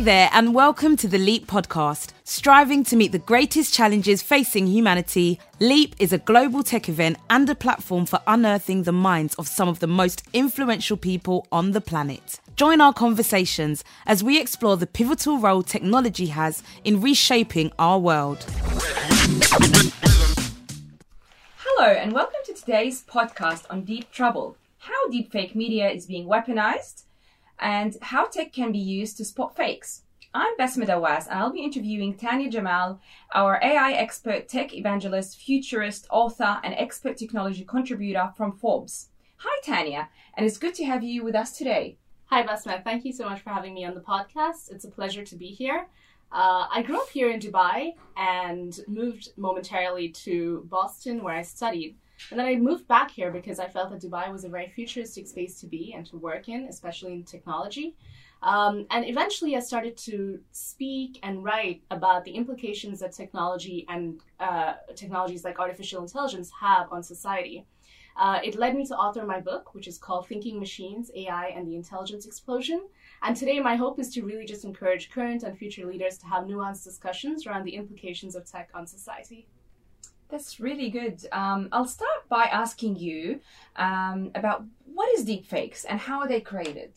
there, and welcome to the Leap podcast. Striving to meet the greatest challenges facing humanity, Leap is a global tech event and a platform for unearthing the minds of some of the most influential people on the planet. Join our conversations as we explore the pivotal role technology has in reshaping our world. Hello, and welcome to today's podcast on Deep Trouble how deepfake media is being weaponized and how tech can be used to spot fakes. I'm Basma Dawaz, and I'll be interviewing Tannya Jajal, our AI expert, tech evangelist, futurist, author, and expert technology contributor from Forbes. Hi, Tannya, and it's good to have you with us today. Hi, Basma. Thank you so much for having me on the podcast. It's a pleasure to be here. Uh, I grew up here in Dubai and moved momentarily to Boston, where I studied. And then I moved back here because I felt that Dubai was a very futuristic space to be and to work in, especially in technology. Um, and eventually, I started to speak and write about the implications that technology and uh, technologies like artificial intelligence have on society. Uh, it led me to author my book, which is called Thinking Machines, AI, and the Intelligence Explosion. And today, my hope is to really just encourage current and future leaders to have nuanced discussions around the implications of tech on society. That's really good. Um, I'll start by asking you um, about what is deepfakes and how are they created?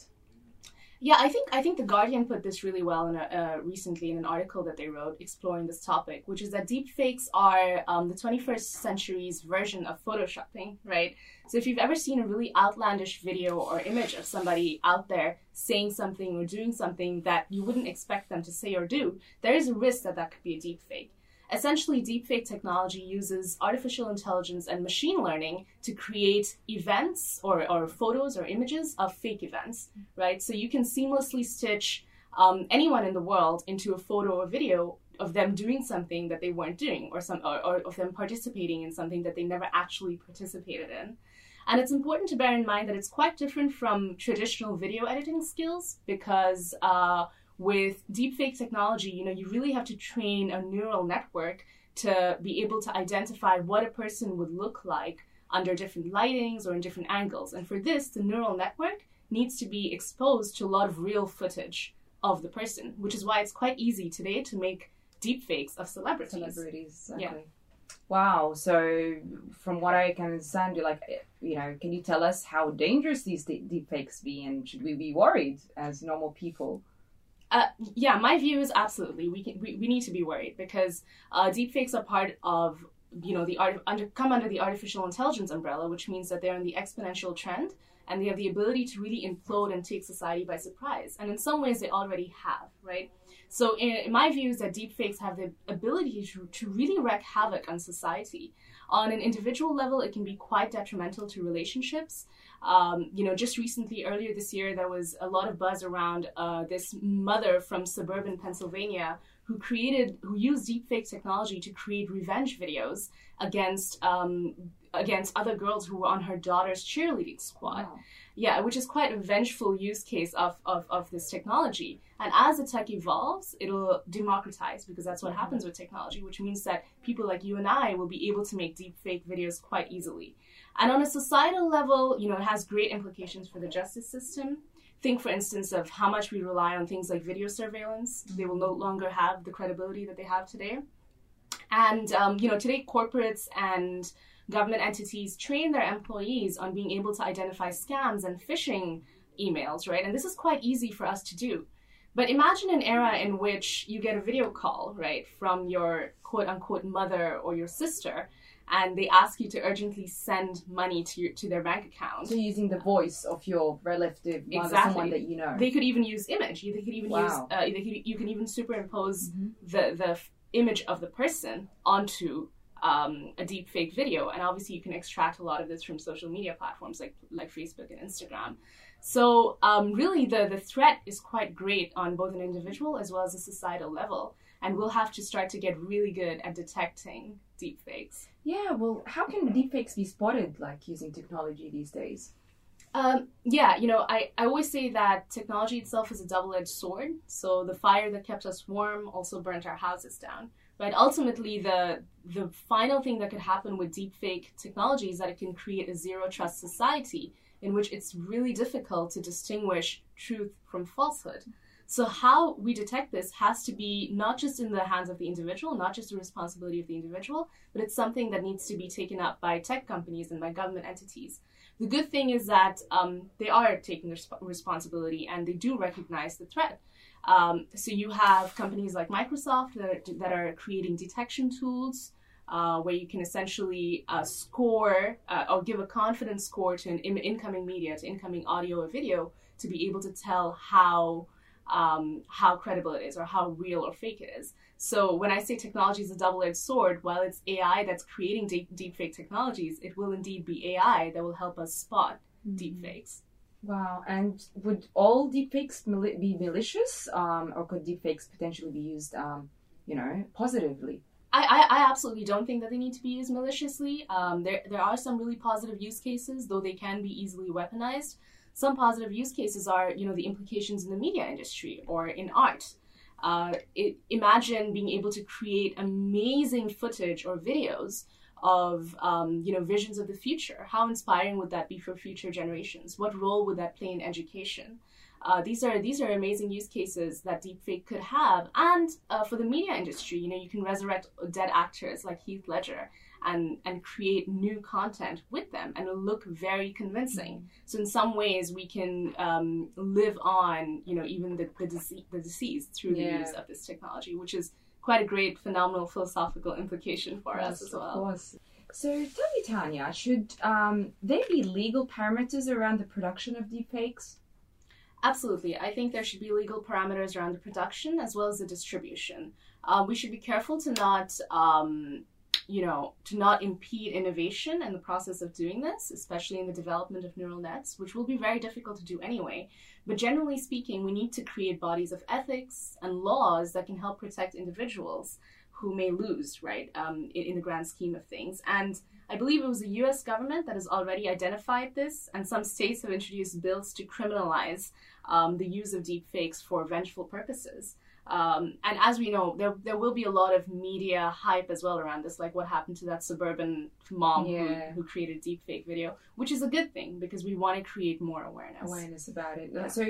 Yeah, I think I think the Guardian put this really well in a, uh, recently in an article that they wrote exploring this topic, which is that deepfakes are um, the 21st century's version of photoshopping, right? So if you've ever seen a really outlandish video or image of somebody out there saying something or doing something that you wouldn't expect them to say or do, there is a risk that that could be a deepfake. Essentially, deepfake technology uses artificial intelligence and machine learning to create events or, or photos or images of fake events, right? So you can seamlessly stitch um, anyone in the world into a photo or video of them doing something that they weren't doing or some or, or, of them participating in something that they never actually participated in and it's important to bear in mind that it's quite different from traditional video editing skills because uh, with deepfake technology, you know, you really have to train a neural network to be able to identify what a person would look like under different lightings or in different angles. And for this, the neural network needs to be exposed to a lot of real footage of the person, which is why it's quite easy today to make deepfakes of celebrities. Celebrities, exactly. Yeah. Wow. So, from what I can understand, you like, you know, can you tell us how dangerous these deepfakes be, and should we be worried as normal people? Uh, yeah, my view is absolutely we, can, we we need to be worried because uh, deepfakes are part of you know the art under come under the artificial intelligence umbrella, which means that they're in the exponential trend and they have the ability to really implode and take society by surprise. And in some ways, they already have, right? So, in, in my view, is that deepfakes have the ability to, to really wreak havoc on society. On an individual level, it can be quite detrimental to relationships. Um, you know, just recently, earlier this year, there was a lot of buzz around uh, this mother from suburban Pennsylvania who created, who used deepfake technology to create revenge videos against um, against other girls who were on her daughter's cheerleading squad. Wow. Yeah, which is quite a vengeful use case of, of, of this technology. And as the tech evolves, it'll democratize because that's what happens with technology, which means that people like you and I will be able to make deepfake videos quite easily. And on a societal level, you know, it has great implications for the justice system. Think, for instance, of how much we rely on things like video surveillance. They will no longer have the credibility that they have today. And, um, you know, today corporates and government entities train their employees on being able to identify scams and phishing emails, right? And this is quite easy for us to do. But imagine an era in which you get a video call, right, from your quote unquote mother or your sister, and they ask you to urgently send money to your, to their bank account. So using the voice of your relative, mother, exactly. someone that you know. They could even use image. They could even wow. use. Uh, they could, you can even superimpose mm-hmm. the the image of the person onto um, a deep fake video. And obviously, you can extract a lot of this from social media platforms like like Facebook and Instagram. So um, really, the the threat is quite great on both an individual as well as a societal level. And we'll have to start to get really good at detecting deepfakes. Yeah, well, how can deepfakes be spotted, like using technology these days? Um, yeah, you know, I, I always say that technology itself is a double edged sword. So the fire that kept us warm also burnt our houses down. But ultimately, the the final thing that could happen with deepfake technology is that it can create a zero trust society in which it's really difficult to distinguish truth from falsehood. So, how we detect this has to be not just in the hands of the individual, not just the responsibility of the individual, but it's something that needs to be taken up by tech companies and by government entities. The good thing is that um, they are taking resp- responsibility and they do recognize the threat. Um, so, you have companies like Microsoft that are, that are creating detection tools. Uh, where you can essentially uh, score uh, or give a confidence score to an in- incoming media, to incoming audio or video, to be able to tell how um, how credible it is or how real or fake it is. So when I say technology is a double-edged sword, while it's AI that's creating deep, deepfake technologies, it will indeed be AI that will help us spot mm-hmm. deepfakes. Wow! And would all deepfakes be malicious, um, or could deepfakes potentially be used, um, you know, positively? I, I, I, absolutely don't think that they need to be used maliciously. Um, there, there are some really positive use cases, though they can be easily weaponized some positive use cases are, you know, the implications in the media industry or in art. Uh, it, imagine being able to create amazing footage or videos of um, you know visions of the future. How inspiring would that be for future generations? What role would that play in education? Uh, these are these are amazing use cases that deepfake could have, and uh, for the media industry, you know, you can resurrect dead actors like Heath Ledger and and create new content with them and look very convincing mm-hmm. so in some ways we can um, live on you know even the the, dece- the deceased through yeah. the use of this technology which is quite a great phenomenal philosophical implication for yes, us as well of course. So tell me, Tannya, should um, there be legal parameters around the production of deepfakes? Absolutely. I think there should be legal parameters around the production as well as the distribution. Uh, we should be careful to not um, you know, to not impede innovation in the process of doing this, especially in the development of neural nets, which will be very difficult to do anyway. But generally speaking, we need to create bodies of ethics and laws that can help protect individuals who may lose, right, um, in, in the grand scheme of things. And I believe it was the US government that has already identified this, and some states have introduced bills to criminalize um, the use of deepfakes for vengeful purposes. Um, and as we know, there there will be a lot of media hype as well around this, like what happened to that suburban mom yeah. who, who created deep fake video, which is a good thing because we want to create more awareness. Awareness about it. Yeah. So,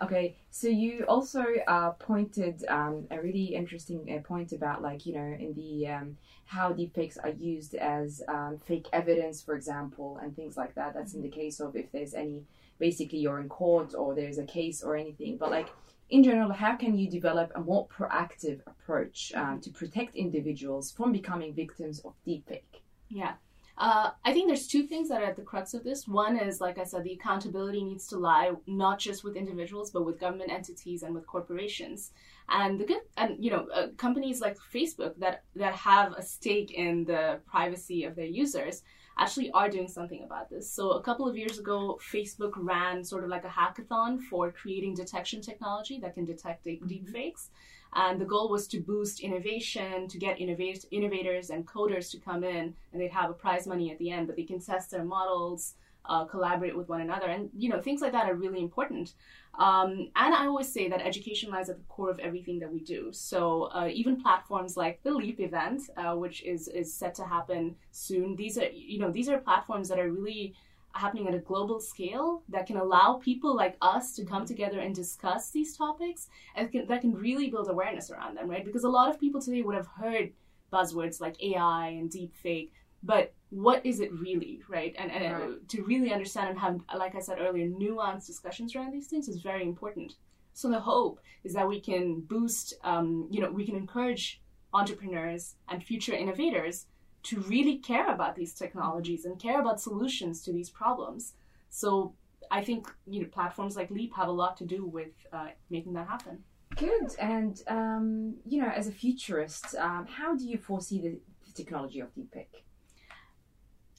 okay, so you also uh, pointed um, a really interesting uh, point about like you know in the um, how deepfakes are used as um, fake evidence, for example, and things like that. That's mm-hmm. in the case of if there's any, basically you're in court or there's a case or anything, but like in general, how can you develop a more proactive approach um, to protect individuals from becoming victims of deepfake? Yeah. Uh, I think there's two things that are at the crux of this. One is, like I said, the accountability needs to lie not just with individuals, but with government entities and with corporations. And the good, and you know, uh, companies like Facebook that that have a stake in the privacy of their users actually are doing something about this. So a couple of years ago, Facebook ran sort of like a hackathon for creating detection technology that can detect deep mm-hmm. fakes. And the goal was to boost innovation, to get innovators, innovators and coders to come in, and they'd have a prize money at the end, but they can test their models, uh, collaborate with one another, and you know things like that are really important. Um, and I always say that education lies at the core of everything that we do. So uh, even platforms like the Leap event, uh, which is is set to happen soon, these are you know these are platforms that are really happening at a global scale that can allow people like us to come together and discuss these topics and can, that can really build awareness around them, right? Because a lot of people today would have heard buzzwords like AI and deep fake, but what is it really, right? And, and right. Uh, to really understand and have, like I said earlier, nuanced discussions around these things is very important. So the hope is that we can boost, um, you know, we can encourage entrepreneurs and future innovators to really care about these technologies and care about solutions to these problems. So I think you know platforms like Leap have a lot to do with uh, making that happen. Good. And um, you know, as a futurist, um, how do you foresee the, technology of deepfake?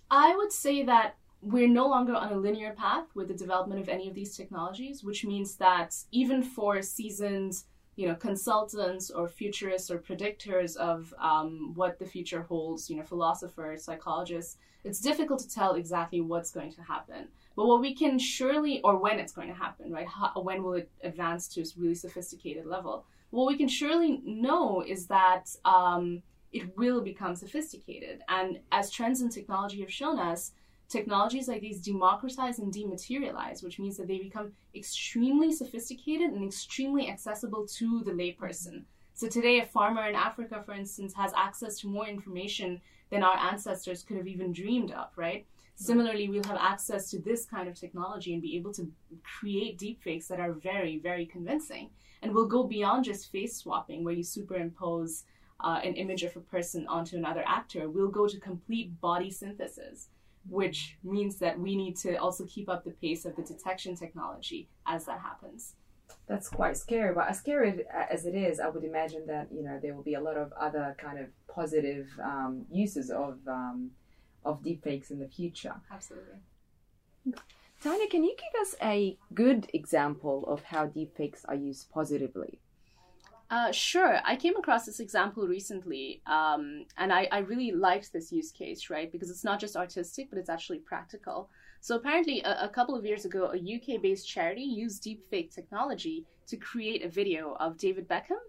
I would say that we're no longer on a linear path with the development of any of these technologies, which means that even for seasoned, you know, consultants or futurists or predictors of um, what the future holds, you know, philosophers, psychologists, it's difficult to tell exactly what's going to happen. But what we can surely, or when it's going to happen, right? How, when will it advance to a really sophisticated level? What we can surely know is that um, it will become sophisticated. And as trends in technology have shown us, technologies like these democratize and dematerialize, which means that they become extremely sophisticated and extremely accessible to the layperson. So today, a farmer in Africa, for instance, has access to more information than our ancestors could have even dreamed of, right? Similarly, we'll have access to this kind of technology and be able to create deepfakes that are very, very convincing. And we'll go beyond just face swapping, where you superimpose uh, an image of a person onto another actor. We'll go to complete body synthesis, which means that we need to also keep up the pace of the detection technology as that happens. That's quite scary, but as scary as it is, I would imagine that you know there will be a lot of other kind of positive um, uses of um, of deepfakes in the future. Absolutely. Tannya, can you give us a good example of how deepfakes are used positively? Uh, sure. I came across this example recently, um, and I, I really liked this use case, right? Because it's not just artistic, but it's actually practical. So apparently, a, a couple of years ago, a UK-based charity used deepfake technology to create a video of David Beckham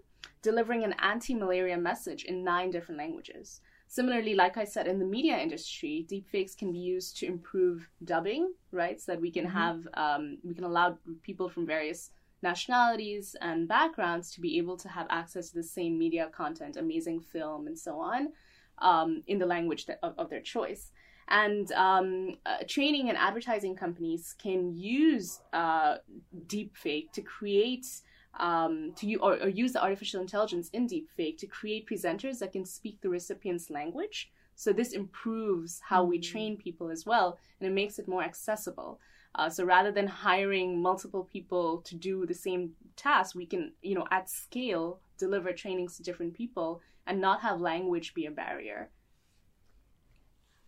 delivering an anti-malaria message in nine different languages. Similarly, like I said, in the media industry, deepfakes can be used to improve dubbing, right? So that we can mm-hmm. have, um, we can allow people from various nationalities and backgrounds to be able to have access to the same media content, amazing film, and so on, um, in the language that, of, of, their choice. And um, uh, training and advertising companies can use uh, deepfake to create um, to or, or, use the artificial intelligence in deepfake to create presenters that can speak the recipient's language. So this improves how we mm. train people as well, and it makes it more accessible. Uh, so rather than hiring multiple people to do the same task, we can, you know, at scale deliver trainings to different people and not have language be a barrier.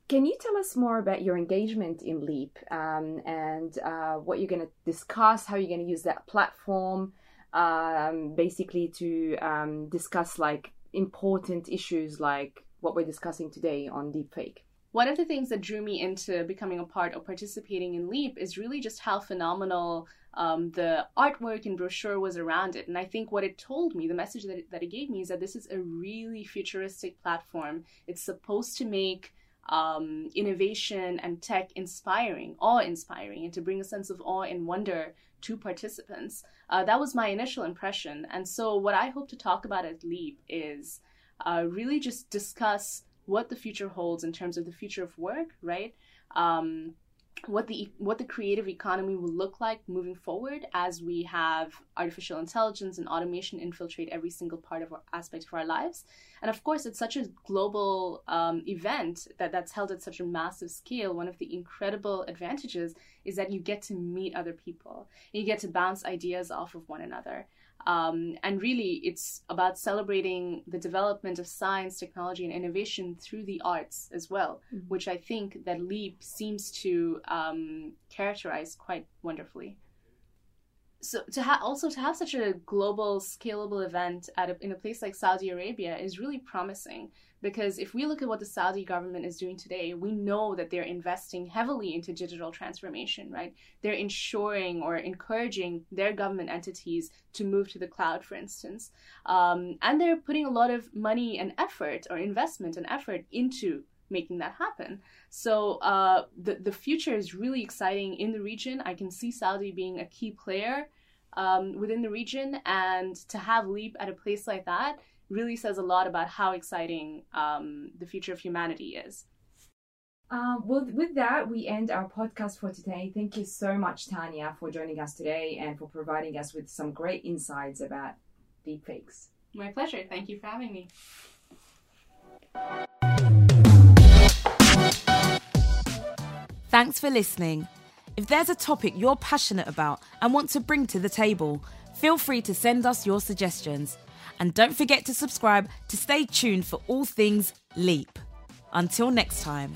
Can you tell us more about your engagement in Leap um, and uh, what you're going to discuss, how you're going to use that platform, um, basically to um, discuss like important issues like what we're discussing today on deepfake. One of the things that drew me into becoming a part of participating in Leap is really just how phenomenal um, the artwork and brochure was around it. And I think what it told me, the message that it, that it gave me, is that this is a really futuristic platform. It's supposed to make um, innovation and tech inspiring, awe inspiring, and to bring a sense of awe and wonder to participants. Uh, that was my initial impression. And so, what I hope to talk about at LEAP is uh, really just discuss what the future holds in terms of the future of work, right? Um, what the what the creative economy will look like moving forward as we have artificial intelligence and automation infiltrate every single part of our aspect of our lives. And of course it's such a global um, event that that's held at such a massive scale. One of the incredible advantages is that you get to meet other people. You get to bounce ideas off of one another um, and really, it's about celebrating the development of science, technology, and innovation through the arts as well, mm-hmm. which I think that LEAP seems to um, characterize quite wonderfully. So to have also to have such a global, scalable event at a, in a place like Saudi Arabia is really promising because if we look at what the Saudi government is doing today, we know that they're investing heavily into digital transformation, right? They're ensuring or encouraging their government entities to move to the cloud, for instance. Um, and they're putting a lot of money and effort or investment and effort into making that happen. So uh, the, the future is really exciting in the region. I can see Saudi being a key player um, within the region, and to have Leap at a place like that really says a lot about how exciting um, the future of humanity is. Uh, well, with that, we end our podcast for today. Thank you so much, Tannya, for joining us today and for providing us with some great insights about deepfakes. My pleasure. Thank you for having me. Thanks for listening. If there's a topic you're passionate about and want to bring to the table, feel free to send us your suggestions. And don't forget to subscribe to stay tuned for all things Leap. Until next time.